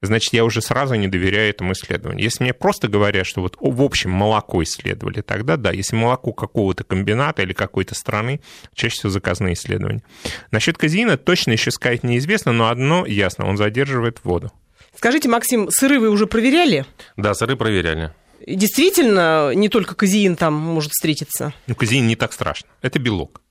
значит, я уже сразу не доверяю этому исследованию. Если мне просто говорят, что вот в общем молоко исследовали, тогда да. Если молоко какого-то комбината или какой-то страны, чаще всего заказные исследования. Насчет казеина точно еще сказать неизвестно, но одно ясно, он задерживает воду. Скажите, Максим, сыры вы уже проверяли? Да, сыры проверяли. Действительно, не только казеин там может встретиться? Ну, казеин не так страшно. Это белок.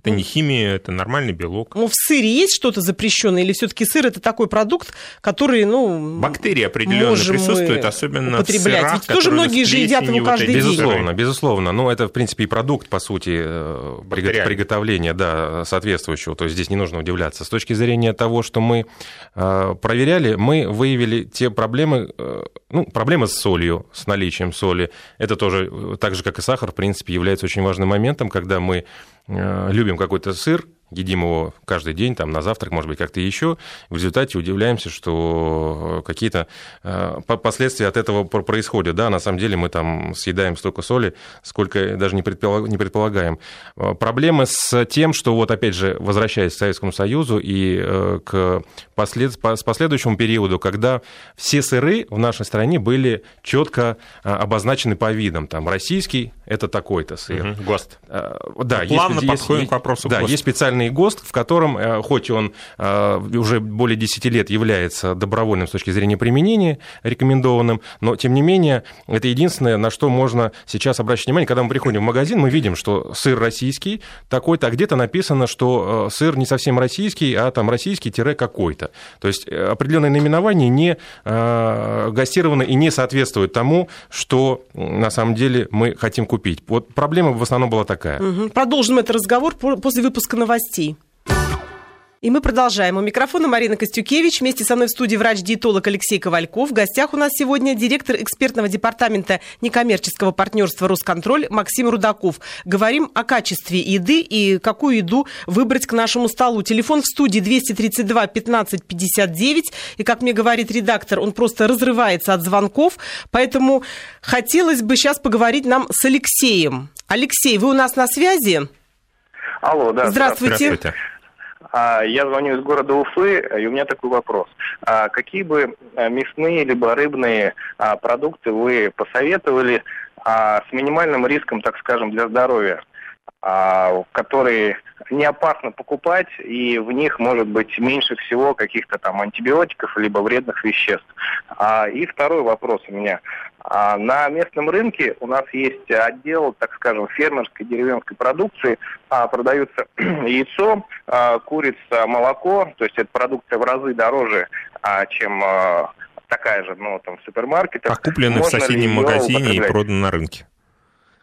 Это не химия, это нормальный белок. Ну, в сыре есть что-то запрещенное, или все-таки сыр это такой продукт, который, ну... Бактерии определенно присутствуют, особенно употреблять. в сырах, Ведь тоже многие же едят его каждый день. Безусловно, безусловно. Ну, это, в принципе, и продукт, по сути, э, приготовления, да, соответствующего. То есть здесь не нужно удивляться. С точки зрения того, что мы э, проверяли, мы выявили те проблемы, э, ну, проблемы с солью, с наличием соли. Это тоже, так же, как и сахар, в принципе, является очень важным моментом, когда мы любим какой-то сыр, едим его каждый день, там, на завтрак, может быть, как-то еще. В результате удивляемся, что какие-то э, последствия от этого происходят. Да, на самом деле мы там съедаем столько соли, сколько даже не предполагаем. Э, проблемы с тем, что вот опять же, возвращаясь к Советскому Союзу и э, к послед... с последующему периоду, когда все сыры в нашей стране были четко обозначены по видам. Там российский – это такой-то сыр. Угу, ГОСТ. Да, Плавно есть, подходим есть, к вопросу Да, ГОСТ. есть специальный специальный ГОСТ, в котором, э, хоть он э, уже более 10 лет является добровольным с точки зрения применения, рекомендованным, но, тем не менее, это единственное, на что можно сейчас обращать внимание. Когда мы приходим в магазин, мы видим, что сыр российский такой-то, а где-то написано, что э, сыр не совсем российский, а там российский-какой-то. То есть определенное наименование не гастировано и не соответствует тому, что на самом деле мы хотим купить. Вот проблема в основном была такая. Угу. Продолжим этот разговор после выпуска новостей. И мы продолжаем. У микрофона Марина Костюкевич. Вместе со мной в студии врач-диетолог Алексей Ковальков. В гостях у нас сегодня директор экспертного департамента некоммерческого партнерства «Росконтроль» Максим Рудаков. Говорим о качестве еды и какую еду выбрать к нашему столу. Телефон в студии 232 15 59. И, как мне говорит редактор, он просто разрывается от звонков. Поэтому хотелось бы сейчас поговорить нам с Алексеем. Алексей, вы у нас на связи? Алло, да. Здравствуйте. Здравствуйте. А, Я звоню из города Уфы, и у меня такой вопрос. А Какие бы а, мясные либо рыбные а, продукты вы посоветовали с минимальным риском, так скажем, для здоровья, которые не опасно покупать, и в них может быть меньше всего каких-то там антибиотиков либо вредных веществ. И второй вопрос у меня. А, На местном рынке у нас есть отдел, так скажем, фермерской деревенской продукции. А, Продаются *clears throat* яйцо, а, курица, молоко. То есть это продукция в разы дороже, чем такая же, ну, там, в супермаркетах. А куплены в соседнем магазине и проданы на рынке.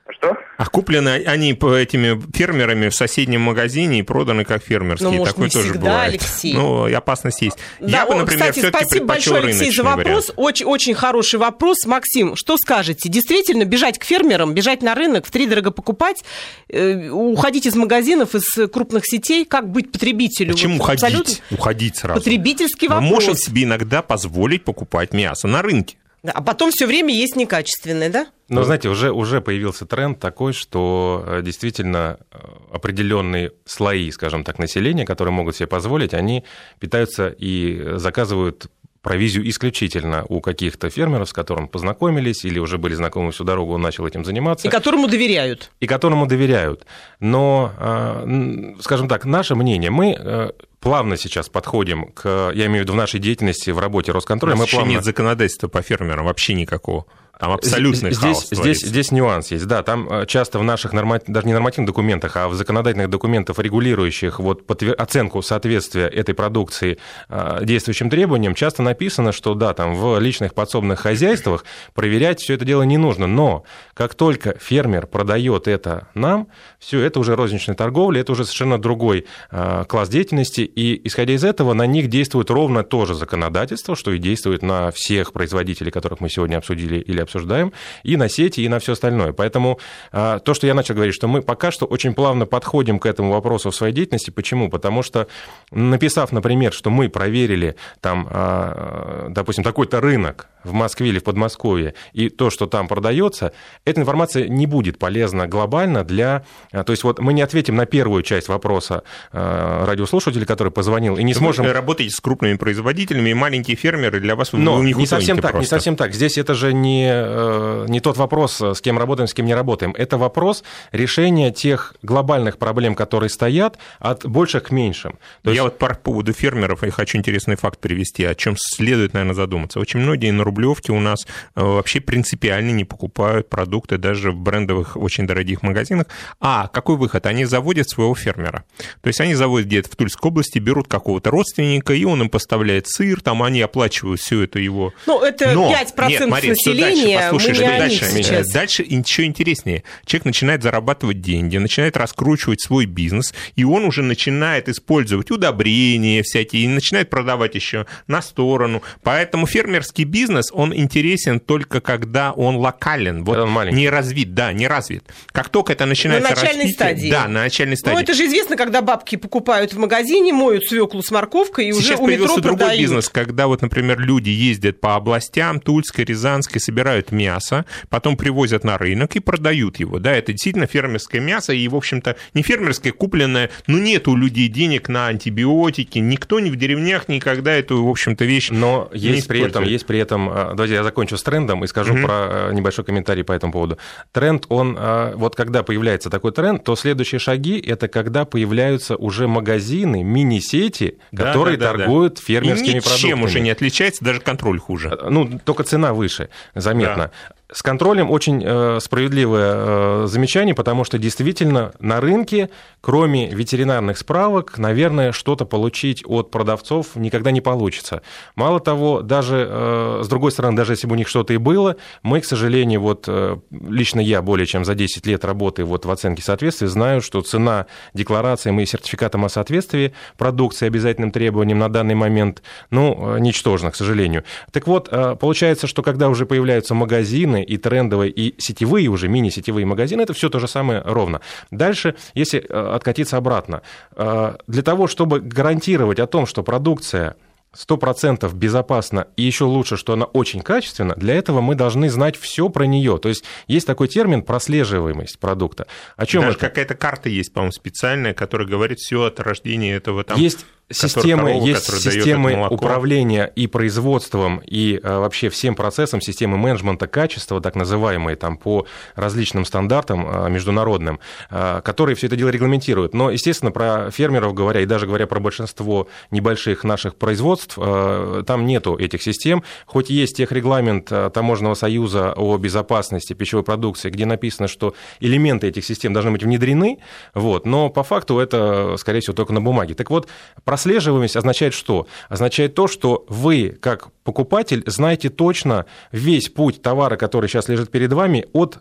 Что? А куплены они этими фермерами в соседнем магазине и проданы как фермерские. Ну, может, Такое не тоже всегда, бывает. Алексей. Ну, и опасность есть. Да, Я бы, о, например, кстати, все-таки спасибо большое, Алексей, за вопрос. вариант. Очень, очень хороший вопрос. Максим, что скажете? Действительно, бежать к фермерам, бежать на рынок, втридорого покупать, э, уходить из магазинов, из крупных сетей, как быть потребителю? Почему Вот уходить? абсолютно Уходить сразу. Потребительский Мы вопрос. можем себе иногда позволить покупать мясо на рынке. А потом все время есть некачественное, да? Но, знаете, уже, уже появился тренд такой, что э, действительно э, определенные слои, скажем так, населения, которые могут себе позволить, они питаются и заказывают провизию исключительно у каких-то фермеров, с которыми познакомились или уже были знакомы всю дорогу, он начал этим заниматься. И которому доверяют. И которому доверяют. Но, э, скажем так, наше мнение, мы плавно сейчас подходим к, я имею в виду в нашей деятельности, в работе Росконтроля. У нас мы плавно... нет законодательства по фермерам, вообще никакого. Там абсолютный здесь, хаос здесь, здесь нюанс есть, да, там э, часто в наших норма... даже не нормативных документах, а в законодательных документах, регулирующих вот подтвер... оценку соответствия этой продукции э, действующим требованиям, часто написано, что да, там в личных подсобных хозяйствах проверять все это дело не нужно, но как только фермер продает это нам, все это уже розничная торговля, это уже совершенно другой э, класс деятельности, и исходя из этого на них действует ровно то же законодательство, что и действует на всех производителей, которых мы сегодня обсудили или обсуждаем, и на сети, и на все остальное. Поэтому а, то, что я начал говорить, что мы пока что очень плавно подходим к этому вопросу в своей деятельности. Почему? Потому что, написав, например, что мы проверили там, а, допустим, такой-то рынок в Москве или в Подмосковье, и то, что там продается, эта информация не будет полезна глобально для... А, то есть вот мы не ответим на первую часть вопроса радиослушателя, который позвонил, и не сможем... Вы работаете с крупными производителями, и маленькие фермеры для вас... Но не совсем так, просто. не совсем так. Здесь это же не Э, не тот вопрос, с кем работаем, с кем не работаем. Это вопрос решения тех глобальных проблем, которые стоят, от больших к меньшим. То Я есть... вот по поводу фермеров я хочу интересный факт привести, о чем следует, наверное, задуматься. Очень многие на Рублевке у нас э, вообще принципиально не покупают продукты даже в брендовых очень дорогих магазинах. А какой выход? Они заводят своего фермера. То есть они заводят где-то в Тульской области, берут какого-то родственника, и он им поставляет сыр, там они оплачивают всю эту его... Ну, это Но, 5% нет, Мария, населения дальше, послушай, что дальше? Сейчас. Дальше еще интереснее. Человек начинает зарабатывать деньги, начинает раскручивать свой бизнес, и он уже начинает использовать удобрения всякие, и начинает продавать еще на сторону. Поэтому фермерский бизнес, он интересен только когда он локален, вот он не развит, да, не развит. Как только это начинается На начальной развитие, стадии. Да, на начальной стадии. Ну, это же известно, когда бабки покупают в магазине, моют свеклу с морковкой и Сейчас уже у метро другой продают. бизнес, когда вот, например, люди ездят по областям Тульской, Рязанской, собирают собирают мясо, потом привозят на рынок и продают его. Да, это действительно фермерское мясо, и, в общем-то, не фермерское, купленное, но нет у людей денег на антибиотики, никто ни в деревнях никогда эту, в общем-то, вещь Но есть при этом, есть при этом, а, давайте я закончу с трендом и скажу mm-hmm. про а, небольшой комментарий по этому поводу. Тренд, он, а, вот когда появляется такой тренд, то следующие шаги, это когда появляются уже магазины, мини-сети, да, которые да, да, торгуют да. фермерскими и продуктами. Чем уже не отличается, даже контроль хуже. Ну, только цена выше, заметно заметно. Да. С контролем очень э, справедливое э, замечание, потому что действительно на рынке, кроме ветеринарных справок, наверное, что-то получить от продавцов никогда не получится. Мало того, даже э, с другой стороны, даже если бы у них что-то и было, мы, к сожалению, вот лично я более чем за 10 лет работы вот в оценке соответствия знаю, что цена декларациям и сертификатам о соответствии продукции обязательным требованиям на данный момент, ну, ничтожна, к сожалению. Так вот, получается, что когда уже появляются магазины и трендовые, и сетевые уже, мини-сетевые магазины, это все то же самое ровно. Дальше, если э, откатиться обратно, э, для того, чтобы гарантировать о том, что продукция 100% безопасна и еще лучше, что она очень качественна, для этого мы должны знать все про нее. То есть есть такой термин прослеживаемость продукта. О чем Даже какая-то карта есть, по-моему, специальная, которая говорит все от рождения этого там. Есть системы, корову, есть системы управления и производством, и а, вообще всем процессом, системы менеджмента качества, так называемые, там, по различным стандартам а, международным, а, которые все это дело регламентируют. Но, естественно, про фермеров говоря, и даже говоря про большинство небольших наших производств, там нету этих систем, хоть есть техрегламент Таможенного союза о безопасности пищевой продукции, где написано, что элементы этих систем должны быть внедрены, вот, но по факту это, скорее всего, только на бумаге. Так вот, прослеживаемость означает что? Означает то, что вы, как покупатель, знаете точно весь путь товара, который сейчас лежит перед вами, от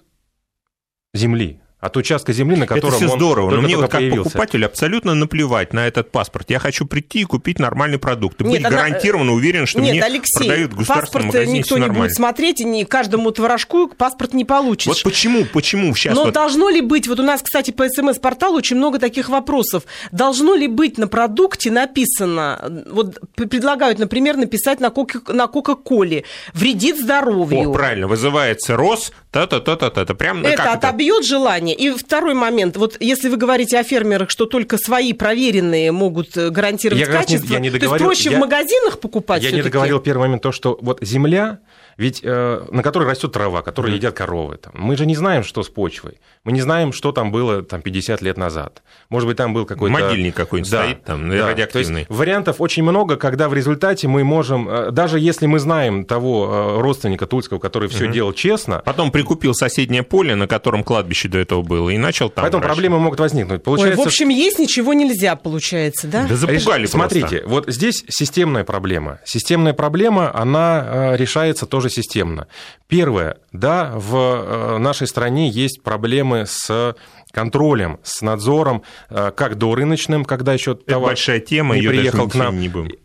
земли, от участка земли, на котором Это все он здорово, но только, мне только вот как появился. покупателю абсолютно наплевать на этот паспорт. Я хочу прийти и купить нормальный продукт. И Нет, быть она- гарантированно уверен, что Нет, мне Алексей, продают в государственном паспорт магазине никто не будет смотреть, и не каждому творожку паспорт не получишь. Вот почему, почему сейчас Но вот должно ли быть, вот у нас, кстати, по СМС-порталу очень много таких вопросов. Должно ли быть на продукте написано, вот предлагают, например, написать на, кока- на Кока-Коле, вредит здоровью. О, правильно, вызывается рост, та-та-та-та-та. Это прям Это как отобьет желание. И второй момент. Вот если вы говорите о фермерах, что только свои проверенные могут э, гарантировать Я раз не- качество, я не то есть договорил. проще Я- в магазинах покупать Я не договорил первый момент, то, что вот земля, ведь э, на которой растет трава, которую едят коровы. Там. Мы же не знаем, что с почвой. Мы не знаем, что там было там, 50 лет назад. Может быть, там был какой-то... Могильник какой-нибудь стоит там, радиоактивный. То есть вариантов очень много, когда в результате мы можем, э, даже если мы знаем того э, родственника Тульского, который все делал честно, Потом прикупил соседнее поле, на котором кладбище до этого было, и начал там поэтому выращивать. проблемы могут возникнуть. Ой, Получается, в общем, есть ничего нельзя, получается, да? Да запугали Смотрите, вот здесь системная проблема. Системная проблема, она э, решается тоже системно. Первое, да, в нашей стране есть проблемы с контролем, с надзором, э, как до рыночным, когда еще Это товар большая тема, не ее приехал к нам. не будем.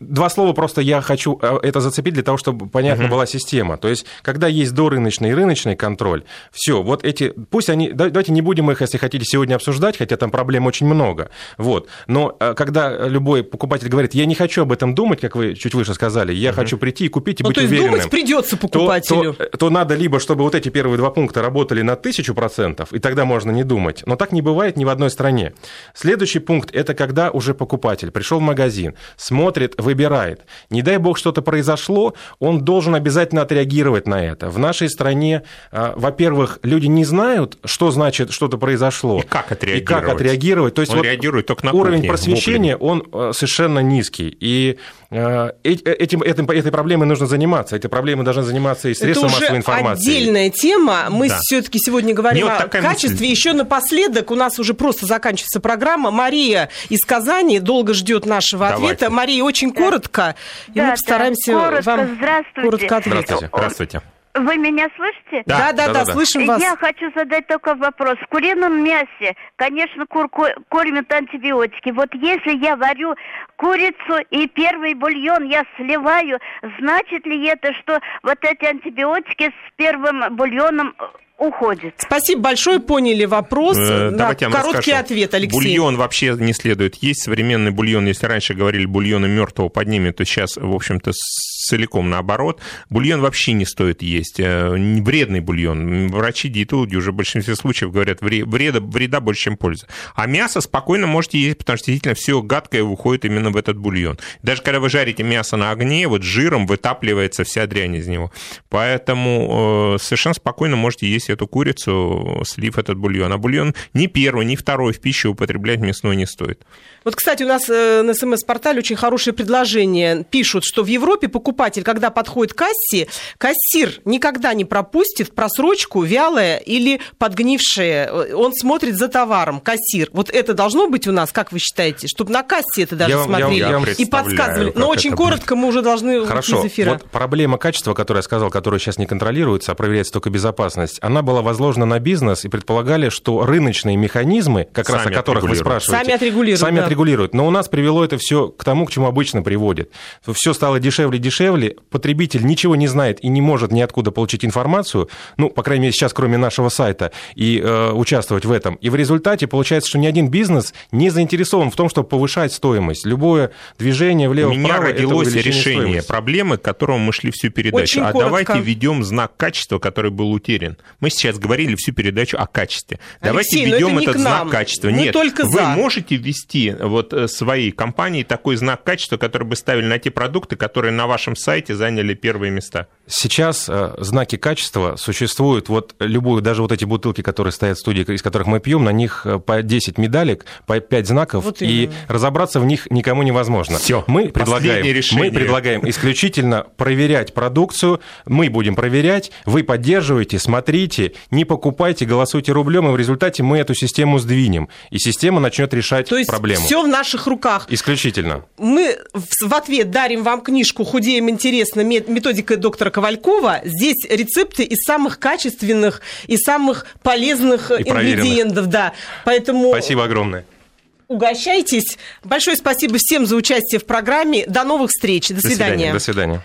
Два слова просто я хочу э, это зацепить для того, чтобы понятна была система. То есть, когда есть дорыночный и рыночный контроль, все, вот эти, пусть они, да- давайте не будем их, если хотите, сегодня обсуждать, хотя там проблем очень много. Вот. Но э, когда любой покупатель говорит, я не хочу об этом думать, как вы чуть выше сказали, я хочу прийти и купить и Ну, быть то есть уверенным. думать придется то, покупателю. то, то надо либо, чтобы вот эти первые два пункта работали на тысячу процентов, и тогда можно не думать. Но так не бывает ни в одной стране. Следующий пункт – это когда уже покупатель пришел в магазин, смотрит, выбирает. Не дай бог что-то произошло, он должен обязательно отреагировать на это. В нашей стране, а, во-первых, люди не знают, что значит что-то произошло. И как И отреагировать. как отреагировать. То есть Он вот реагирует только на уровень кухне, просвещения, он э, совершенно низкий. И э, э- этим, этим, этой проблемой нужно заниматься. Этой проблемой должны заниматься и Это средства уже массовой информации. отдельная тема. Мы Да. все-таки сегодня говорим Мне вот о такая качестве. мысль. Еще напоследок, у нас уже просто заканчивается программа. Мария из Казани долго ждет нашего Давайте. ответа. Мария, очень коротко, и Да, мы да. постараемся Коротко, вам здравствуйте. коротко ответить. Здравствуйте. Здравствуйте. Вы меня слышите? Да, да, да, Да-да-да. слышим вас. Я хочу задать такой вопрос. В курином мясе, конечно, кур ко- кормят антибиотики. Вот если я варю курицу и первый бульон я сливаю, значит ли это, что вот эти антибиотики с первым бульоном э, уходят? Спасибо большое, поняли вопрос. Э, Да, Давайте короткий расскажу. ответ, Алексей. Бульон вообще не следует есть. Современный бульон, если раньше говорили бульоны мертвого поднимет, то сейчас, в общем-то, целиком наоборот. Бульон вообще не стоит есть. Э, Вредный бульон. Врачи, диетологи уже в большинстве случаев говорят, вре- вреда, вреда больше, чем пользы. А мясо спокойно можете есть, потому что действительно все гадкое уходит именно в этот бульон. Даже когда вы жарите мясо на огне, вот жиром вытапливается вся дрянь из него. Поэтому э, совершенно спокойно можете есть эту курицу, слив этот бульон. А бульон ни первый, ни второй в пищу употреблять мясной не стоит. Вот, кстати, у нас э, на СМС-портале очень хорошее предложение. Пишут, что в Европе покупатель, когда подходит к кассе, кассир никогда не пропустит просрочку вялая или подгнившая. Он смотрит за товаром, кассир. Вот это должно быть у нас, как вы считаете? Чтобы на кассе это даже Я вам- смотрели я вам и подсказывали. Но очень коротко мы уже должны Хорошо, из эфира. вот проблема качества, которую я сказал, которая сейчас не контролируется, а проверяется только безопасность, она была возложена на бизнес и предполагали, что рыночные механизмы, как раз о Сами которых вы спрашиваете, Сами отрегулируют, сами да. отрегулируют. Но у нас привело это все к тому, к чему обычно приводит. Все стало дешевле и дешевле, потребитель ничего не знает и не может ниоткуда получить информацию, ну, по крайней мере, сейчас, кроме нашего сайта, и э, участвовать в этом. И в результате получается, что ни один бизнес не заинтересован в том, чтобы повышать стоимость. Любое движение У влево-вправо меня это родилось решение стоимости. проблемы, к которому мы шли всю передачу. Очень а коротко. давайте введем знак качества, который был утерян. Мы сейчас говорили всю передачу о качестве. Алексей, давайте но введем это не этот к нам. знак качества. Мы Нет, только вы за. можете ввести вот э, своей компании такой знак качества, который бы ставили на те продукты, которые на вашем сайте заняли первые места. Сейчас э, знаки качества существуют, вот любую, даже вот эти бутылки, которые стоят в студии, из которых мы пьем, на них э, по 10 медалек, по 5 знаков, Вот и разобраться в них никому невозможно. Всё, мы предлагаем, решение. мы предлагаем исключительно проверять продукцию, мы будем проверять, вы поддерживаете, смотрите, не покупайте, голосуйте рублем, и в результате мы эту систему сдвинем, и система начнет решать То есть проблему. все в наших руках. Исключительно. Мы в ответ дарим вам книжку «Худеем интересно. мет- Методика доктора Ковалькова. Здесь рецепты из самых качественных и самых полезных и ингредиентов. Да. Поэтому... Спасибо огромное. Угощайтесь. Большое спасибо всем за участие в программе. До новых встреч. До, До свидания. До свидания.